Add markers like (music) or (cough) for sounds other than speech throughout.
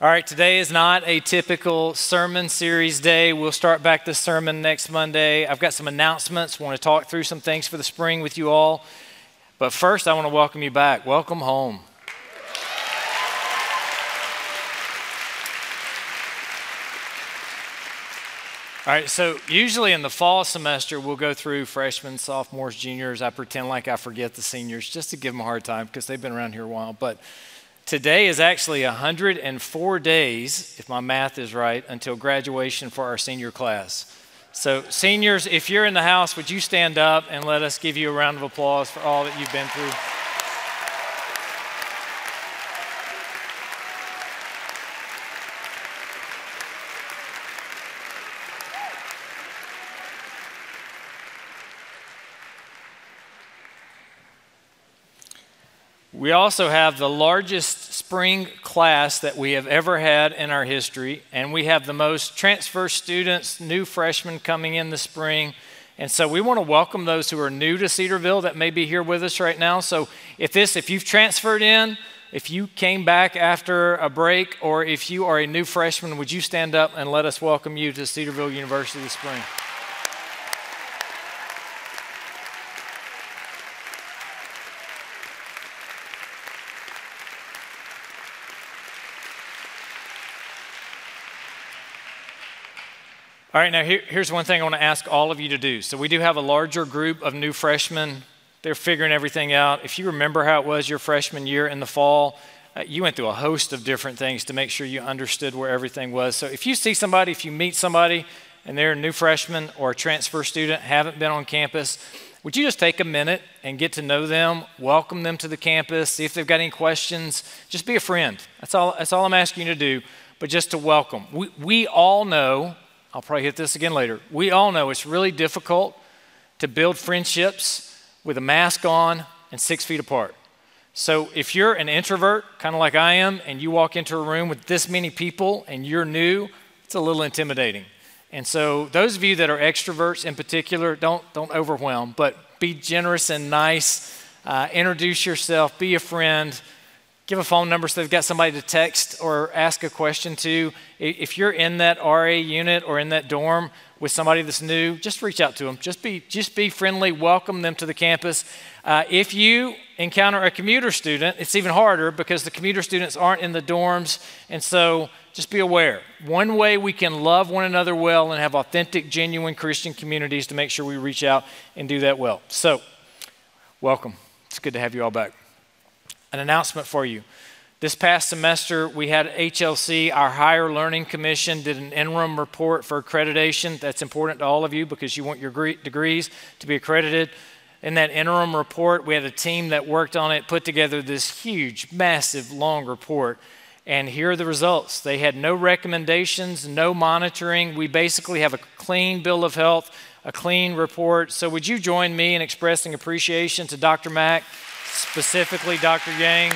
All right, today is not a typical sermon series day. We'll start back the sermon next Monday. I've got some announcements. Want to talk through some things for the spring with you all. But first, I want to welcome you back. Welcome home. All right, so usually in the fall semester, we'll go through freshmen, sophomores, juniors. I pretend like I forget the seniors just to give them a hard time because they've been around here a while. But Today is actually 104 days, if my math is right, until graduation for our senior class. So, seniors, if you're in the house, would you stand up and let us give you a round of applause for all that you've been through? We also have the largest spring class that we have ever had in our history, and we have the most transfer students, new freshmen coming in the spring. And so we want to welcome those who are new to Cedarville that may be here with us right now. So if this, if you've transferred in, if you came back after a break, or if you are a new freshman, would you stand up and let us welcome you to Cedarville University this spring? All right, now here, here's one thing I want to ask all of you to do. So, we do have a larger group of new freshmen. They're figuring everything out. If you remember how it was your freshman year in the fall, uh, you went through a host of different things to make sure you understood where everything was. So, if you see somebody, if you meet somebody, and they're a new freshman or a transfer student, haven't been on campus, would you just take a minute and get to know them, welcome them to the campus, see if they've got any questions? Just be a friend. That's all, that's all I'm asking you to do, but just to welcome. We, we all know I'll probably hit this again later. We all know it's really difficult to build friendships with a mask on and six feet apart. So if you're an introvert, kind of like I am, and you walk into a room with this many people and you're new, it's a little intimidating. And so those of you that are extroverts in particular, don't, don't overwhelm, but be generous and nice. Uh, introduce yourself, be a friend, give a phone number so they've got somebody to text or ask a question to. If you're in that RA unit or in that dorm with somebody that's new, just reach out to them. Just be, just be friendly, welcome them to the campus. Uh, if you encounter a commuter student, it's even harder because the commuter students aren't in the dorms. And so just be aware. One way we can love one another well and have authentic, genuine Christian communities to make sure we reach out and do that well. So, welcome. It's good to have you all back an announcement for you. This past semester, we had HLC, our Higher Learning Commission, did an interim report for accreditation. That's important to all of you because you want your degrees to be accredited. In that interim report, we had a team that worked on it, put together this huge, massive, long report. And here are the results. They had no recommendations, no monitoring. We basically have a clean bill of health, a clean report. So, would you join me in expressing appreciation to Dr. Mack? Specifically Dr. Yang.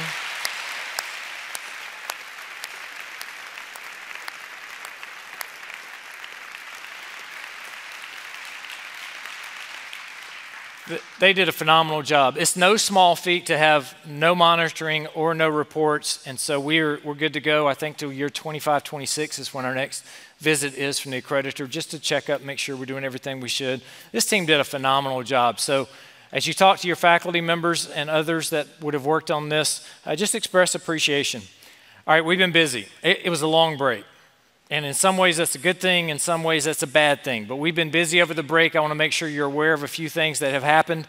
They did a phenomenal job. It's no small feat to have no monitoring or no reports, and so we're, we're good to go. I think till year 25, 26 is when our next visit is from the accreditor, just to check up, make sure we're doing everything we should. This team did a phenomenal job. So as you talk to your faculty members and others that would have worked on this, uh, just express appreciation. All right, we've been busy. It, it was a long break. And in some ways, that's a good thing. In some ways, that's a bad thing. But we've been busy over the break. I want to make sure you're aware of a few things that have happened.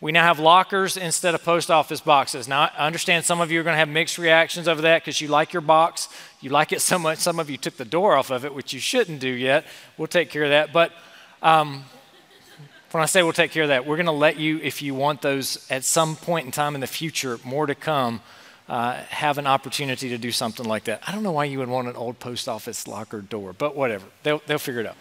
We now have lockers instead of post office boxes. Now, I understand some of you are going to have mixed reactions over that because you like your box. You like it so much. Some of you took the door off of it, which you shouldn't do yet. We'll take care of that. But um, when I say we'll take care of that, we're going to let you, if you want those at some point in time in the future, more to come, uh, have an opportunity to do something like that. I don't know why you would want an old post office locker door, but whatever. They'll, they'll figure it out.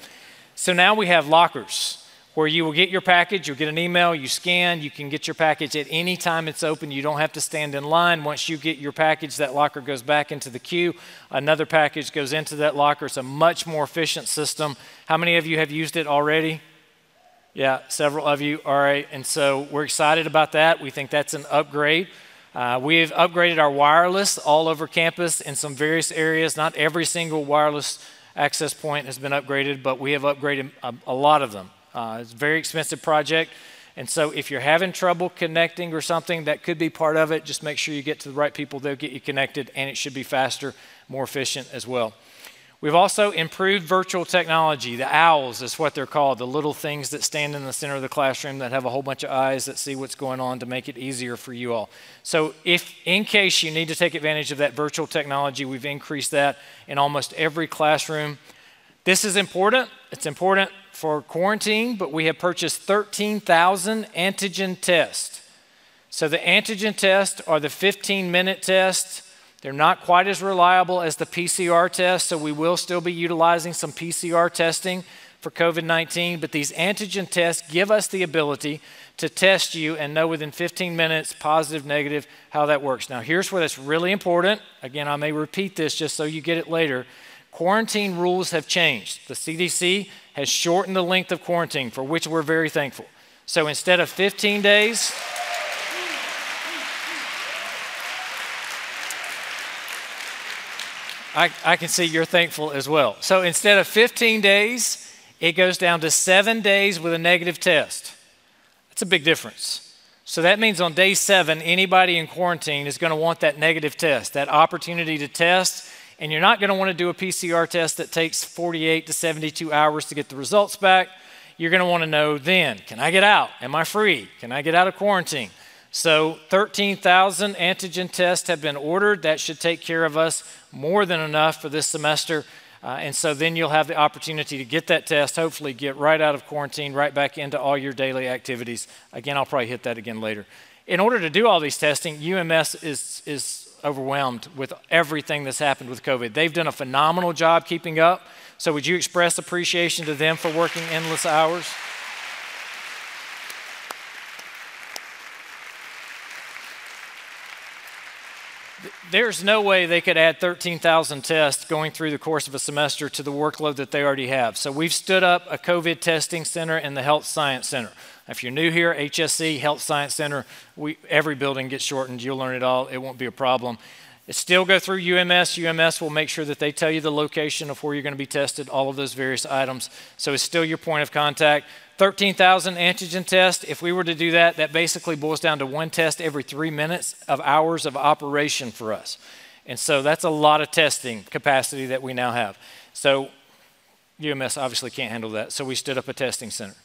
So now we have lockers where you will get your package, you'll get an email, you scan, you can get your package at any time it's open. You don't have to stand in line. Once you get your package, that locker goes back into the queue. Another package goes into that locker. It's a much more efficient system. How many of you have used it already? Yeah, several of you. All right. And so we're excited about that. We think that's an upgrade. Uh, we've upgraded our wireless all over campus in some various areas. Not every single wireless access point has been upgraded, but we have upgraded a, a lot of them. Uh, it's a very expensive project. And so if you're having trouble connecting or something, that could be part of it. Just make sure you get to the right people, they'll get you connected, and it should be faster, more efficient as well. We've also improved virtual technology. The owls is what they're called, the little things that stand in the center of the classroom that have a whole bunch of eyes that see what's going on to make it easier for you all. So, if in case you need to take advantage of that virtual technology, we've increased that in almost every classroom. This is important. It's important for quarantine, but we have purchased 13,000 antigen tests. So, the antigen tests are the 15 minute tests they're not quite as reliable as the PCR test, so we will still be utilizing some PCR testing for COVID 19. But these antigen tests give us the ability to test you and know within 15 minutes, positive, negative, how that works. Now, here's where that's really important. Again, I may repeat this just so you get it later. Quarantine rules have changed. The CDC has shortened the length of quarantine, for which we're very thankful. So instead of 15 days, I, I can see you're thankful as well. So instead of 15 days, it goes down to seven days with a negative test. That's a big difference. So that means on day seven, anybody in quarantine is going to want that negative test, that opportunity to test. And you're not going to want to do a PCR test that takes 48 to 72 hours to get the results back. You're going to want to know then can I get out? Am I free? Can I get out of quarantine? So 13,000 antigen tests have been ordered. That should take care of us more than enough for this semester. Uh, and so then you'll have the opportunity to get that test, hopefully get right out of quarantine, right back into all your daily activities. Again, I'll probably hit that again later. In order to do all these testing, UMS is, is overwhelmed with everything that's happened with COVID. They've done a phenomenal job keeping up. So would you express appreciation to them for working endless hours? There's no way they could add 13,000 tests going through the course of a semester to the workload that they already have. So we've stood up a COVID testing center in the Health Science Center. If you're new here, HSC, Health Science Center, we, every building gets shortened. You'll learn it all. It won't be a problem. It still go through UMS. UMS will make sure that they tell you the location of where you're going to be tested, all of those various items. So it's still your point of contact. 13,000 antigen tests. If we were to do that, that basically boils down to one test every three minutes of hours of operation for us. And so that's a lot of testing capacity that we now have. So UMS obviously can't handle that. So we stood up a testing center.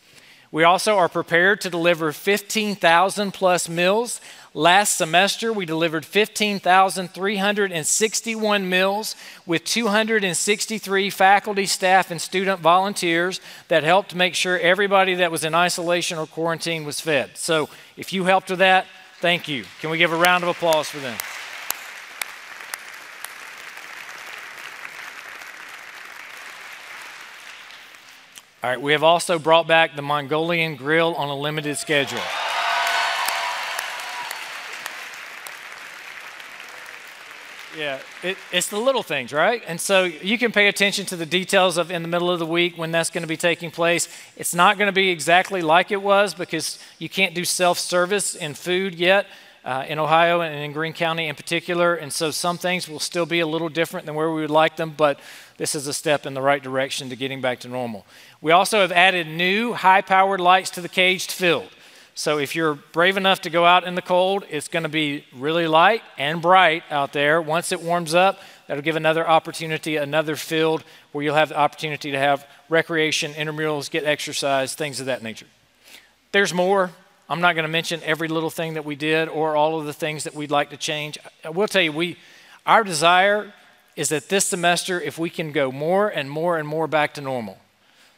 We also are prepared to deliver 15,000 plus meals. Last semester, we delivered 15,361 meals with 263 faculty, staff, and student volunteers that helped make sure everybody that was in isolation or quarantine was fed. So if you helped with that, thank you. Can we give a round of applause for them? All right, we have also brought back the Mongolian grill on a limited schedule. Yeah, it, it's the little things, right? And so you can pay attention to the details of in the middle of the week when that's going to be taking place. It's not going to be exactly like it was because you can't do self service in food yet uh, in Ohio and in Greene County in particular. And so some things will still be a little different than where we would like them, but this is a step in the right direction to getting back to normal. We also have added new high powered lights to the caged field. So if you're brave enough to go out in the cold, it's going to be really light and bright out there. Once it warms up, that'll give another opportunity, another field where you'll have the opportunity to have recreation, intramurals, get exercise, things of that nature. There's more. I'm not going to mention every little thing that we did or all of the things that we'd like to change. I will tell you, we, our desire is that this semester, if we can go more and more and more back to normal.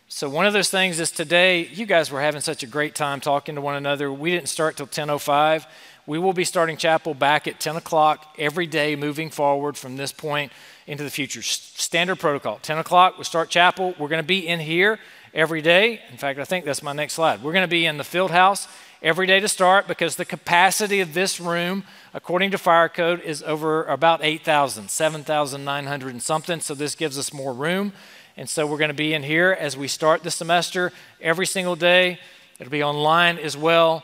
So one of those things is today, you guys were having such a great time talking to one another. We didn't start till 10:05. We will be starting chapel back at 10 o'clock every day moving forward from this point into the future. Standard protocol. 10 o'clock, we start chapel. We're going to be in here every day. In fact, I think that's my next slide. We're going to be in the field house every day to start because the capacity of this room, according to fire code, is over about 8,000, 7,900 and something. So this gives us more room. And so we're going to be in here as we start the semester every single day. It'll be online as well.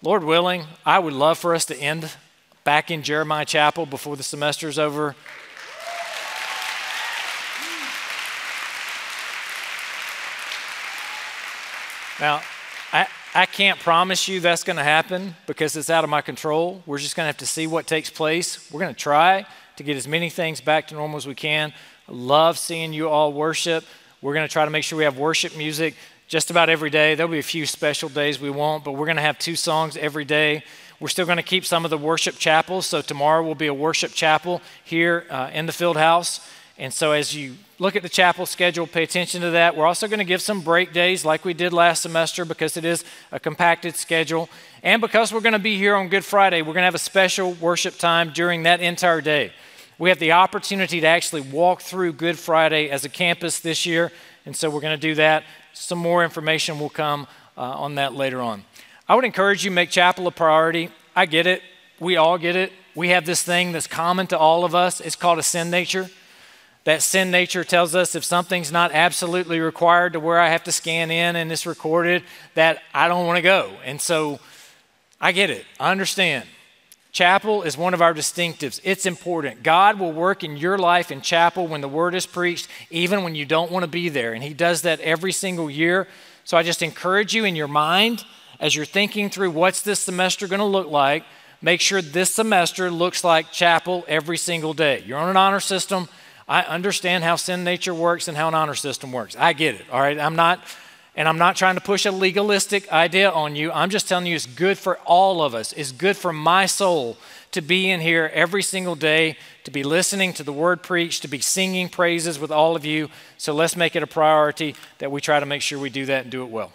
Lord willing, I would love for us to end back in Jeremiah Chapel before the semester's over. Now, I, I can't promise you that's going to happen because it's out of my control. We're just going to have to see what takes place. We're going to try to get as many things back to normal as we can. Love seeing you all worship. We're going to try to make sure we have worship music just about every day. There'll be a few special days we won't, but we're going to have two songs every day. We're still going to keep some of the worship chapels. So tomorrow will be a worship chapel here uh, in the field house. And so as you look at the chapel schedule, pay attention to that. We're also going to give some break days like we did last semester because it is a compacted schedule. And because we're going to be here on Good Friday, we're going to have a special worship time during that entire day. We have the opportunity to actually walk through Good Friday as a campus this year. And so we're going to do that. Some more information will come uh, on that later on. I would encourage you make chapel a priority. I get it. We all get it. We have this thing that's common to all of us. It's called a sin nature. That sin nature tells us if something's not absolutely required to where I have to scan in and it's recorded, that I don't want to go. And so I get it. I understand. Chapel is one of our distinctives. It's important. God will work in your life in chapel when the word is preached, even when you don't want to be there. And He does that every single year. So I just encourage you in your mind as you're thinking through what's this semester going to look like, make sure this semester looks like chapel every single day. You're on an honor system. I understand how sin nature works and how an honor system works. I get it, all right? I'm not, and I'm not trying to push a legalistic idea on you. I'm just telling you it's good for all of us. It's good for my soul to be in here every single day, to be listening to the word preached, to be singing praises with all of you. So let's make it a priority that we try to make sure we do that and do it well.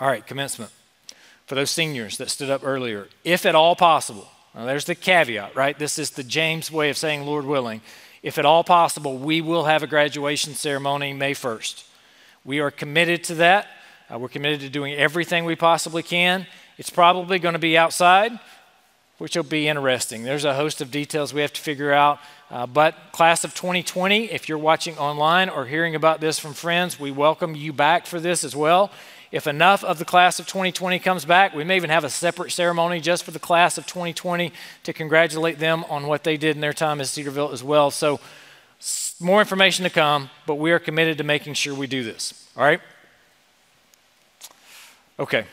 All right, commencement. For those seniors that stood up earlier, if at all possible, now there's the caveat, right? This is the James way of saying, Lord willing if at all possible, we will have a graduation ceremony May 1st. We are committed to that. Uh, we're committed to doing everything we possibly can. It's probably going to be outside, which will be interesting. There's a host of details we have to figure out. Uh, but, class of 2020, if you're watching online or hearing about this from friends, we welcome you back for this as well. If enough of the class of 2020 comes back, we may even have a separate ceremony just for the class of 2020 to congratulate them on what they did in their time at Cedarville as well. So, more information to come, but we are committed to making sure we do this. All right? Okay.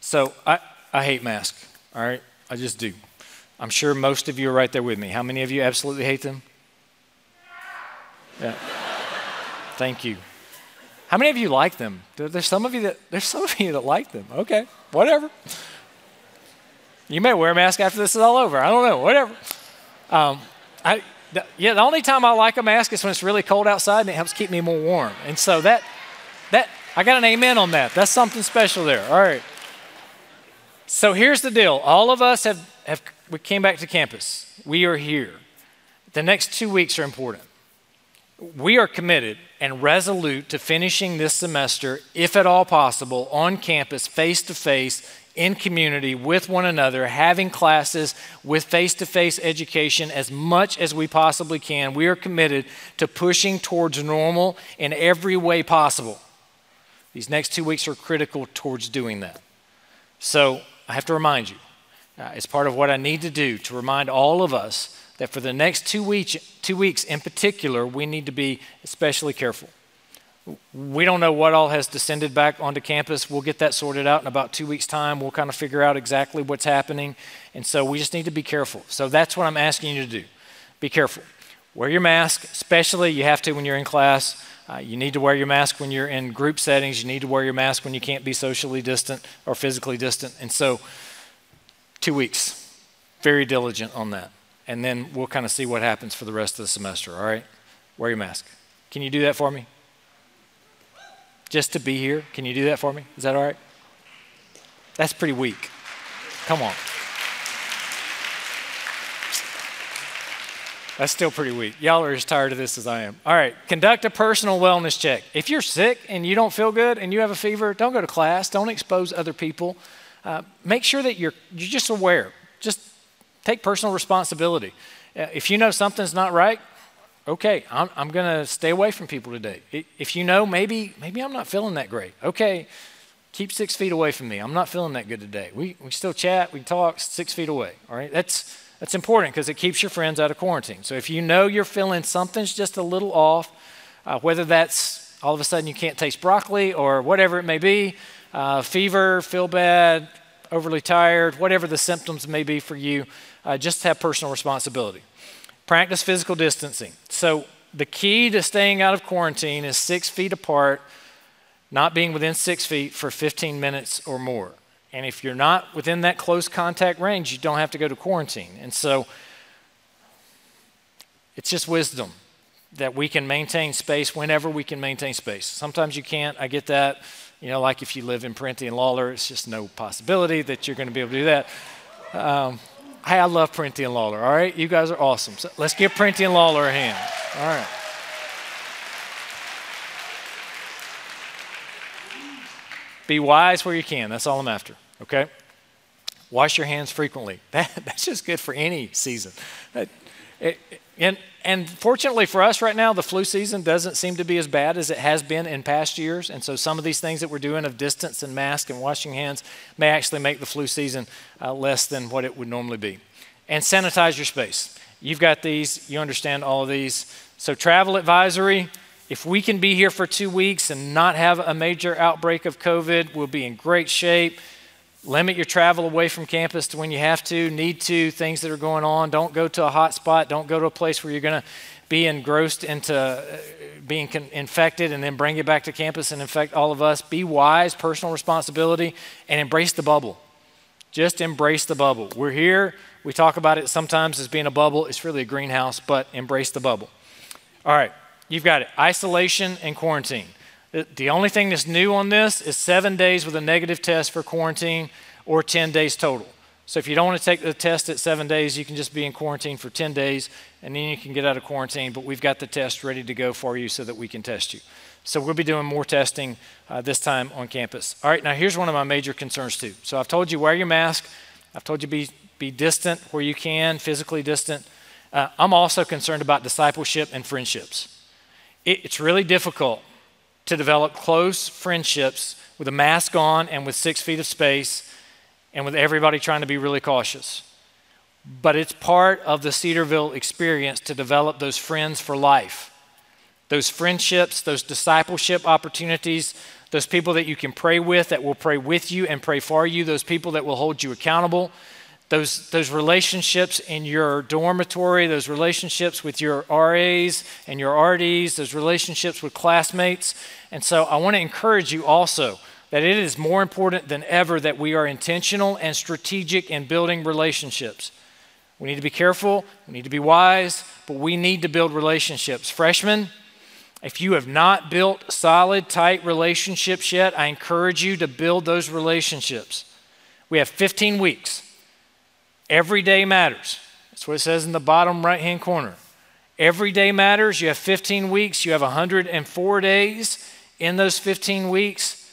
So, I, I hate masks. All right? I just do. I'm sure most of you are right there with me. How many of you absolutely hate them? Yeah. Thank you. How many of you like them? There's some of you that there's some of you that like them. Okay, whatever. You may wear a mask after this is all over. I don't know. Whatever. Um, I, the, yeah, the only time I like a mask is when it's really cold outside and it helps keep me more warm. And so that that I got an amen on that. That's something special there. All right. So here's the deal. All of us have, have we came back to campus. We are here. The next two weeks are important we are committed and resolute to finishing this semester, if at all possible, on campus, face to face, in community, with one another, having classes with face to face education as much as we possibly can. We are committed to pushing towards normal in every way possible. These next two weeks are critical towards doing that. So I have to remind you, uh, it's part of what I need to do to remind all of us that for the next two weeks, two weeks in particular, we need to be especially careful. We don't know what all has descended back onto campus. We'll get that sorted out in about two weeks' time. We'll kind of figure out exactly what's happening. And so we just need to be careful. So that's what I'm asking you to do. Be careful. Wear your mask, especially you have to when you're in class. Uh, you need to wear your mask when you're in group settings. You need to wear your mask when you can't be socially distant or physically distant. And so, two weeks. Very diligent on that and then we'll kind of see what happens for the rest of the semester, all right? Wear your mask. Can you do that for me? Just to be here, can you do that for me? Is that all right? That's pretty weak. Come on. That's still pretty weak. Y'all are as tired of this as I am. All right, conduct a personal wellness check. If you're sick and you don't feel good and you have a fever, don't go to class. Don't expose other people. Uh, make sure that you're you're just aware. Take personal responsibility. Uh, if you know something's not right, okay, I'm, I'm going to stay away from people today. If you know maybe maybe I'm not feeling that great, okay, keep six feet away from me. I'm not feeling that good today. We, we still chat, we talk six feet away. All right, that's, that's important because it keeps your friends out of quarantine. So if you know you're feeling something's just a little off, uh, whether that's all of a sudden you can't taste broccoli or whatever it may be, uh, fever, feel bad, overly tired, whatever the symptoms may be for you, uh, just have personal responsibility. Practice physical distancing. So the key to staying out of quarantine is six feet apart not being within six feet for 15 minutes or more. And if you're not within that close contact range, you don't have to go to quarantine. And so it's just wisdom that we can maintain space whenever we can maintain space. Sometimes you can't, I get that. You know, like if you live in Printy and Lawlor, it's just no possibility that you're going to be able to do that. Um, hey, I love Printy and Lawlor, all right? You guys are awesome. So let's give Printy and Lawlor a hand. All right. Be wise where you can. That's all I'm after, okay? Wash your hands frequently. (laughs) That, that's just good for any season. It, it, and, and fortunately for us right now, the flu season doesn't seem to be as bad as it has been in past years. And so some of these things that we're doing of distance and mask and washing hands may actually make the flu season uh, less than what it would normally be. And sanitize your space. You've got these, you understand all of these. So, travel advisory if we can be here for two weeks and not have a major outbreak of COVID, we'll be in great shape. Limit your travel away from campus to when you have to, need to, things that are going on. Don't go to a hot spot. Don't go to a place where you're going to be engrossed into uh, being con- infected and then bring it back to campus and infect all of us. Be wise, personal responsibility, and embrace the bubble. Just embrace the bubble. We're here. We talk about it sometimes as being a bubble. It's really a greenhouse, but embrace the bubble. All right. You've got it isolation and quarantine. The only thing that's new on this is seven days with a negative test for quarantine or 10 days total. So if you don't want to take the test at seven days, you can just be in quarantine for 10 days and then you can get out of quarantine. But we've got the test ready to go for you so that we can test you. So we'll be doing more testing uh, this time on campus. All right, now here's one of my major concerns too. So I've told you wear your mask. I've told you be, be distant where you can, physically distant. Uh, I'm also concerned about discipleship and friendships it's really difficult to develop close friendships with a mask on and with six feet of space and with everybody trying to be really cautious. But it's part of the Cedarville experience to develop those friends for life. Those friendships, those discipleship opportunities, those people that you can pray with, that will pray with you and pray for you, those people that will hold you accountable, those, those relationships in your dormitory, those relationships with your RAs and your RDs, those relationships with classmates. And so I want to encourage you also that it is more important than ever that we are intentional and strategic in building relationships. We need to be careful, we need to be wise, but we need to build relationships. Freshmen, if you have not built solid, tight relationships yet, I encourage you to build those relationships. We have 15 weeks Every day matters. That's what it says in the bottom right hand corner. Every day matters. You have 15 weeks, you have 104 days. In those 15 weeks,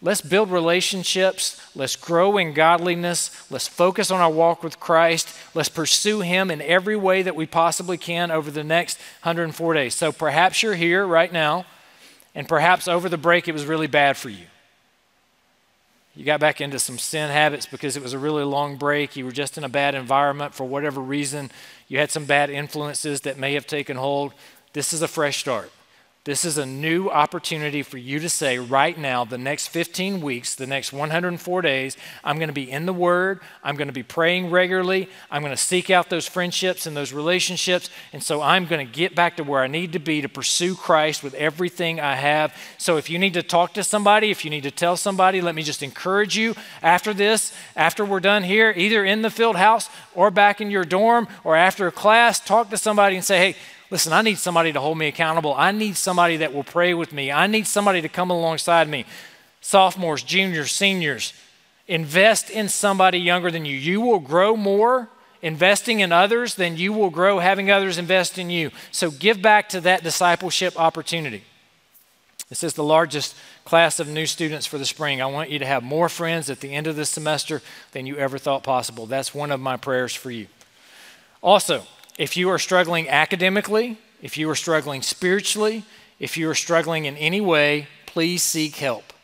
let's build relationships. Let's grow in godliness. Let's focus on our walk with Christ. Let's pursue Him in every way that we possibly can over the next 104 days. So perhaps you're here right now, and perhaps over the break it was really bad for you. You got back into some sin habits because it was a really long break. You were just in a bad environment for whatever reason. You had some bad influences that may have taken hold. This is a fresh start. This is a new opportunity for you to say right now, the next 15 weeks, the next 104 days, I'm going to be in the Word. I'm going to be praying regularly. I'm going to seek out those friendships and those relationships. And so I'm going to get back to where I need to be to pursue Christ with everything I have. So if you need to talk to somebody, if you need to tell somebody, let me just encourage you after this, after we're done here, either in the field house or back in your dorm or after a class, talk to somebody and say, hey, Listen, I need somebody to hold me accountable. I need somebody that will pray with me. I need somebody to come alongside me. Sophomores, juniors, seniors, invest in somebody younger than you. You will grow more investing in others than you will grow having others invest in you. So give back to that discipleship opportunity. This is the largest class of new students for the spring. I want you to have more friends at the end of this semester than you ever thought possible. That's one of my prayers for you. Also, if you are struggling academically, if you are struggling spiritually, if you are struggling in any way, please seek help.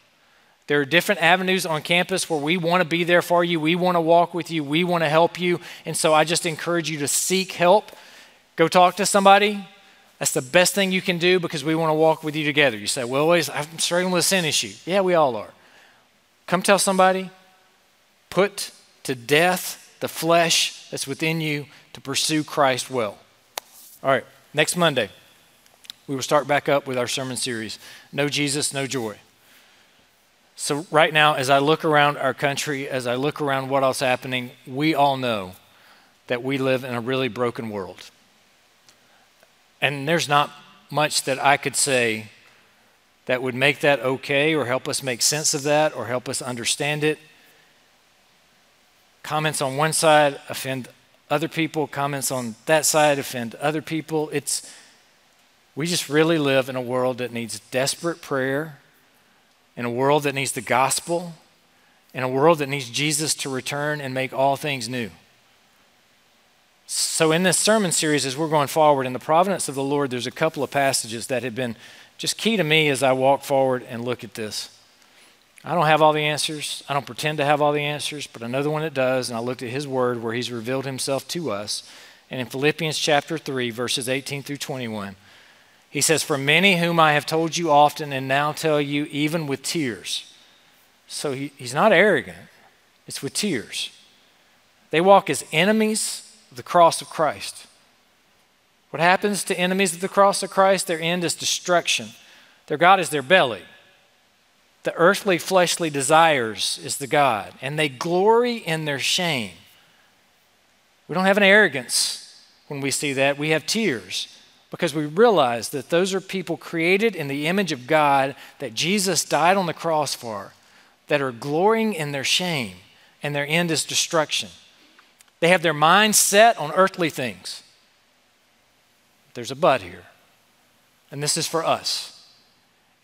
There are different avenues on campus where we want to be there for you. We want to walk with you. We want to help you. And so I just encourage you to seek help. Go talk to somebody. That's the best thing you can do because we want to walk with you together. You say, Well, I'm struggling with a sin issue. Yeah, we all are. Come tell somebody. Put to death the flesh that's within you to pursue Christ well. All right, next Monday, we will start back up with our sermon series No Jesus, No Joy. So, right now, as I look around our country, as I look around what else is happening, we all know that we live in a really broken world. And there's not much that I could say that would make that okay or help us make sense of that or help us understand it. Comments on one side offend other people, comments on that side offend other people. It's we just really live in a world that needs desperate prayer in a world that needs the gospel, in a world that needs Jesus to return and make all things new. So, in this sermon series, as we're going forward in the providence of the Lord, there's a couple of passages that have been just key to me as I walk forward and look at this. I don't have all the answers. I don't pretend to have all the answers, but I know the one that does. And I looked at his word where he's revealed himself to us. And in Philippians chapter 3, verses 18 through 21, he says, For many whom I have told you often and now tell you, even with tears. So he, he's not arrogant, it's with tears. They walk as enemies of the cross of Christ. What happens to enemies of the cross of Christ? Their end is destruction. Their God is their belly. The earthly, fleshly desires is the God, and they glory in their shame. We don't have an arrogance when we see that, we have tears because we realize that those are people created in the image of God that Jesus died on the cross for, that are glorying in their shame, and their end is destruction. They have their mind set on earthly things. There's a but here, and this is for us.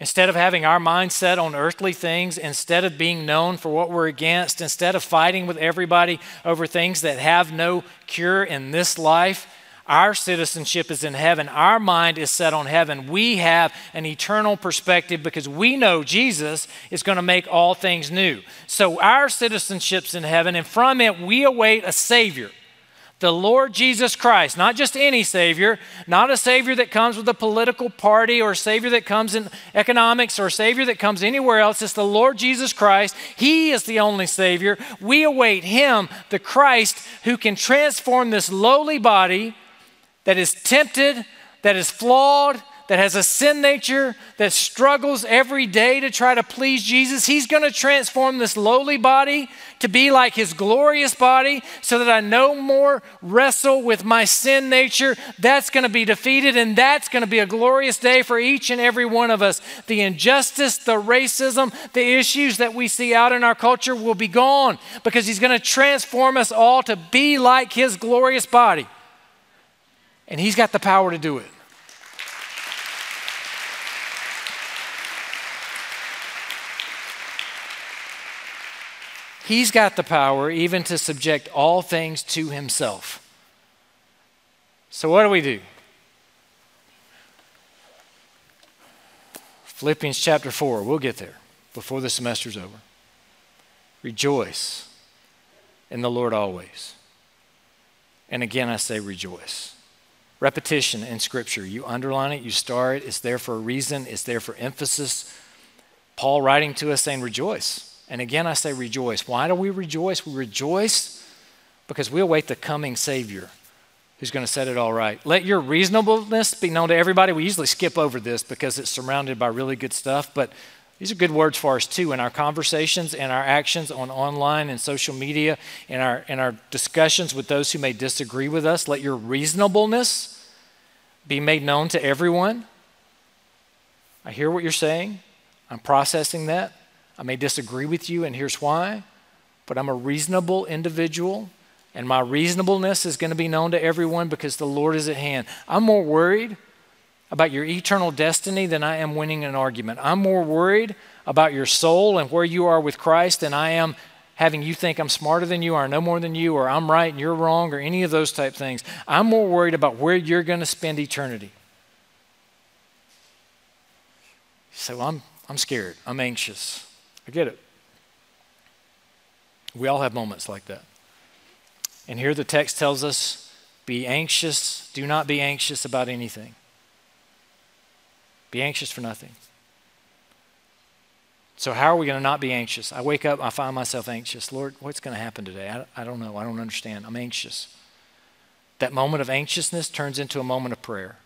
Instead of having our mind set on earthly things, instead of being known for what we're against, instead of fighting with everybody over things that have no cure in this life, our citizenship is in heaven. Our mind is set on heaven. We have an eternal perspective because we know Jesus is going to make all things new. So our citizenship's in heaven, and from it we await a Savior the Lord Jesus Christ, not just any Savior, not a Savior that comes with a political party or a Savior that comes in economics or a Savior that comes anywhere else. It's the Lord Jesus Christ. He is the only Savior. We await Him, the Christ, who can transform this lowly body that is tempted, that is flawed, that has a sin nature, that struggles every day to try to please Jesus, He's going to transform this lowly body to be like His glorious body so that I no more wrestle with my sin nature. That's going to be defeated, and that's going to be a glorious day for each and every one of us. The injustice, the racism, the issues that we see out in our culture will be gone because He's going to transform us all to be like His glorious body and He's got the power to do it. He's got the power even to subject all things to Himself. So, what do we do? Philippians chapter 4, we'll get there before the semester's over. Rejoice in the Lord always. And again, I say rejoice. Repetition in Scripture. You underline it, you star it, it's there for a reason, it's there for emphasis. Paul writing to us saying, Rejoice. And again, I say rejoice. Why do we rejoice? We rejoice because we await the coming Savior who's going to set it all right. Let your reasonableness be known to everybody. We usually skip over this because it's surrounded by really good stuff, but these are good words for us too in our conversations and our actions on online and social media, in our, in our discussions with those who may disagree with us. Let your reasonableness be made known to everyone. I hear what you're saying. I'm processing that. I may disagree with you, and here's why. But I'm a reasonable individual, and my reasonableness is going to be known to everyone because the Lord is at hand. I'm more worried about your eternal destiny than I am winning an argument. I'm more worried about your soul and where you are with Christ than I am having you think I'm smarter than you or know more than you or I'm right and you're wrong or any of those type things. I'm more worried about where you're going to spend eternity. So I'm, I'm scared. I'm anxious. I get it. We all have moments like that. And here the text tells us be anxious, do not be anxious about anything. Be anxious for nothing. So, how are we going to not be anxious? I wake up, I find myself anxious. Lord, what's going to happen today? I, I don't know. I don't understand. I'm anxious. That moment of anxiousness turns into a moment of prayer.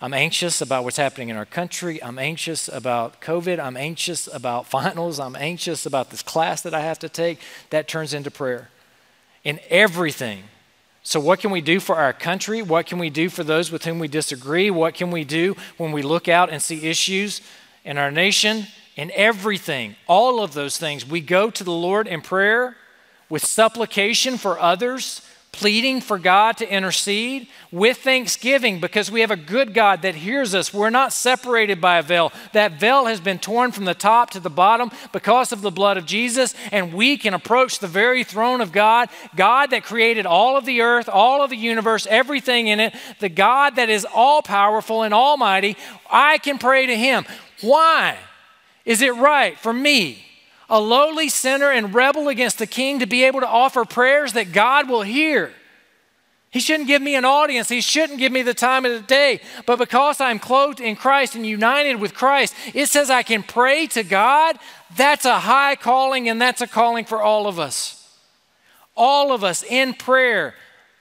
I'm anxious about what's happening in our country. I'm anxious about COVID. I'm anxious about finals. I'm anxious about this class that I have to take. That turns into prayer. In everything. So, what can we do for our country? What can we do for those with whom we disagree? What can we do when we look out and see issues in our nation? In everything, all of those things, we go to the Lord in prayer with supplication for others pleading for God to intercede with thanksgiving because we have a good God that hears us. We're not separated by a veil. That veil has been torn from the top to the bottom because of the blood of Jesus, and we can approach the very throne of God, God that created all of the earth, all of the universe, everything in it, the God that is all powerful and almighty. I can pray to Him. Why is it right for me? A lowly sinner and rebel against the king to be able to offer prayers that God will hear. He shouldn't give me an audience. He shouldn't give me the time of the day. But because I'm clothed in Christ and united with Christ, it says I can pray to God. That's a high calling, and that's a calling for all of us. All of us in prayer,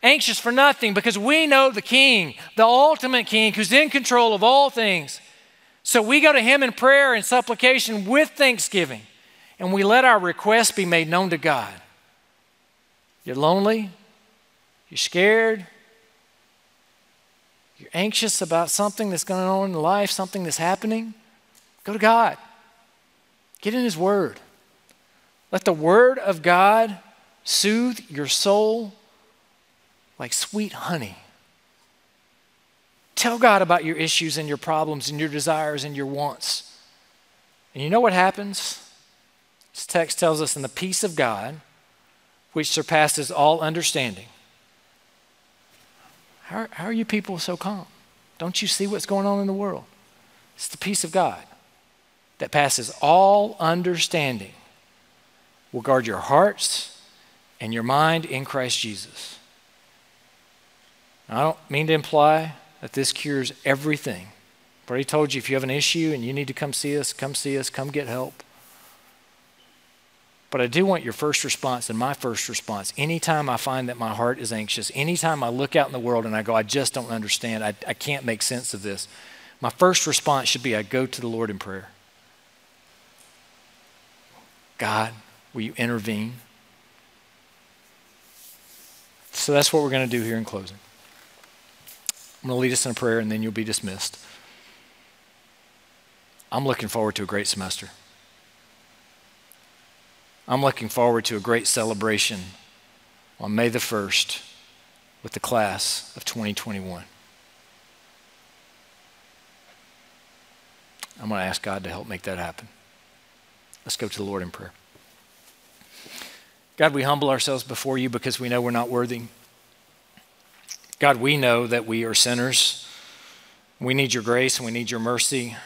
anxious for nothing, because we know the King, the ultimate King, who's in control of all things. So we go to Him in prayer and supplication with thanksgiving and we let our requests be made known to God. You're lonely, you're scared, you're anxious about something that's going on in life, something that's happening, go to God. Get in His Word. Let the Word of God soothe your soul like sweet honey. Tell God about your issues and your problems and your desires and your wants. And you know what happens? This text tells us, in the peace of God, which surpasses all understanding. How, how are you people so calm? Don't you see what's going on in the world? It's the peace of God that passes all understanding will guard your hearts and your mind in Christ Jesus. I don't mean to imply that this cures everything. I've already told you if you have an issue and you need to come see us, come see us, come get help. But I do want your first response and my first response. Anytime I find that my heart is anxious, anytime I look out in the world and I go, I just don't understand, I, I can't make sense of this, my first response should be I go to the Lord in prayer. God, will you intervene? So that's what we're going to do here in closing. I'm going to lead us in a prayer and then you'll be dismissed. I'm looking forward to a great semester. I'm looking forward to a great celebration on May the 1st with the class of 2021. I'm going to ask God to help make that happen. Let's go to the Lord in prayer. God, we humble ourselves before you because we know we're not worthy. God, we know that we are sinners. We need your grace and we need your mercy.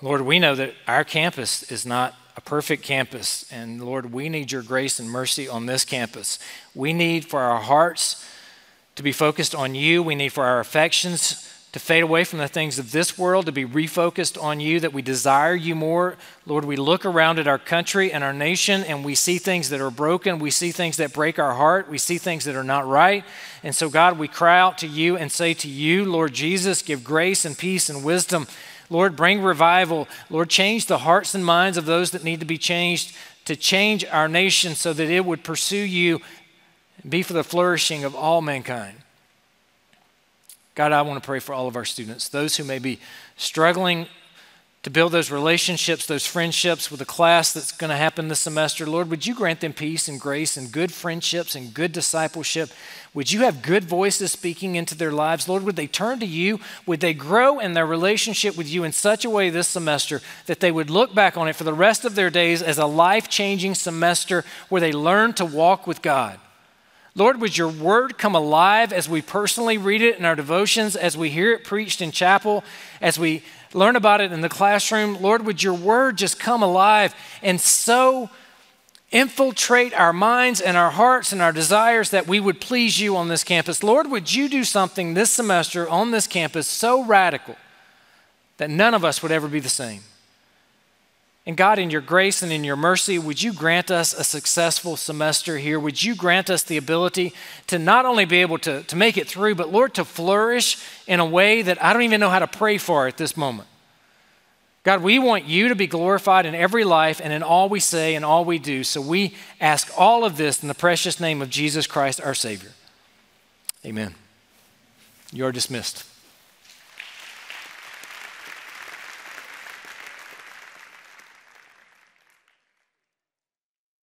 Lord, we know that our campus is not a perfect campus. And Lord, we need your grace and mercy on this campus. We need for our hearts to be focused on you. We need for our affections to fade away from the things of this world, to be refocused on you, that we desire you more. Lord, we look around at our country and our nation and we see things that are broken. We see things that break our heart. We see things that are not right. And so, God, we cry out to you and say to you, Lord Jesus, give grace and peace and wisdom Lord, bring revival. Lord, change the hearts and minds of those that need to be changed to change our nation so that it would pursue you and be for the flourishing of all mankind. God, I want to pray for all of our students, those who may be struggling to build those relationships, those friendships with the class that's going to happen this semester. Lord, would you grant them peace and grace and good friendships and good discipleship? Would you have good voices speaking into their lives? Lord, would they turn to you? Would they grow in their relationship with you in such a way this semester that they would look back on it for the rest of their days as a life changing semester where they learn to walk with God? Lord, would your word come alive as we personally read it in our devotions, as we hear it preached in chapel, as we learn about it in the classroom. Lord, would your word just come alive and so infiltrate our minds and our hearts and our desires that we would please you on this campus. Lord, would you do something this semester on this campus so radical that none of us would ever be the same? And God, in your grace and in your mercy, would you grant us a successful semester here? Would you grant us the ability to not only be able to, to make it through, but Lord, to flourish in a way that I don't even know how to pray for at this moment? God, we want you to be glorified in every life and in all we say and all we do. So we ask all of this in the precious name of Jesus Christ, our Savior. Amen. You are dismissed.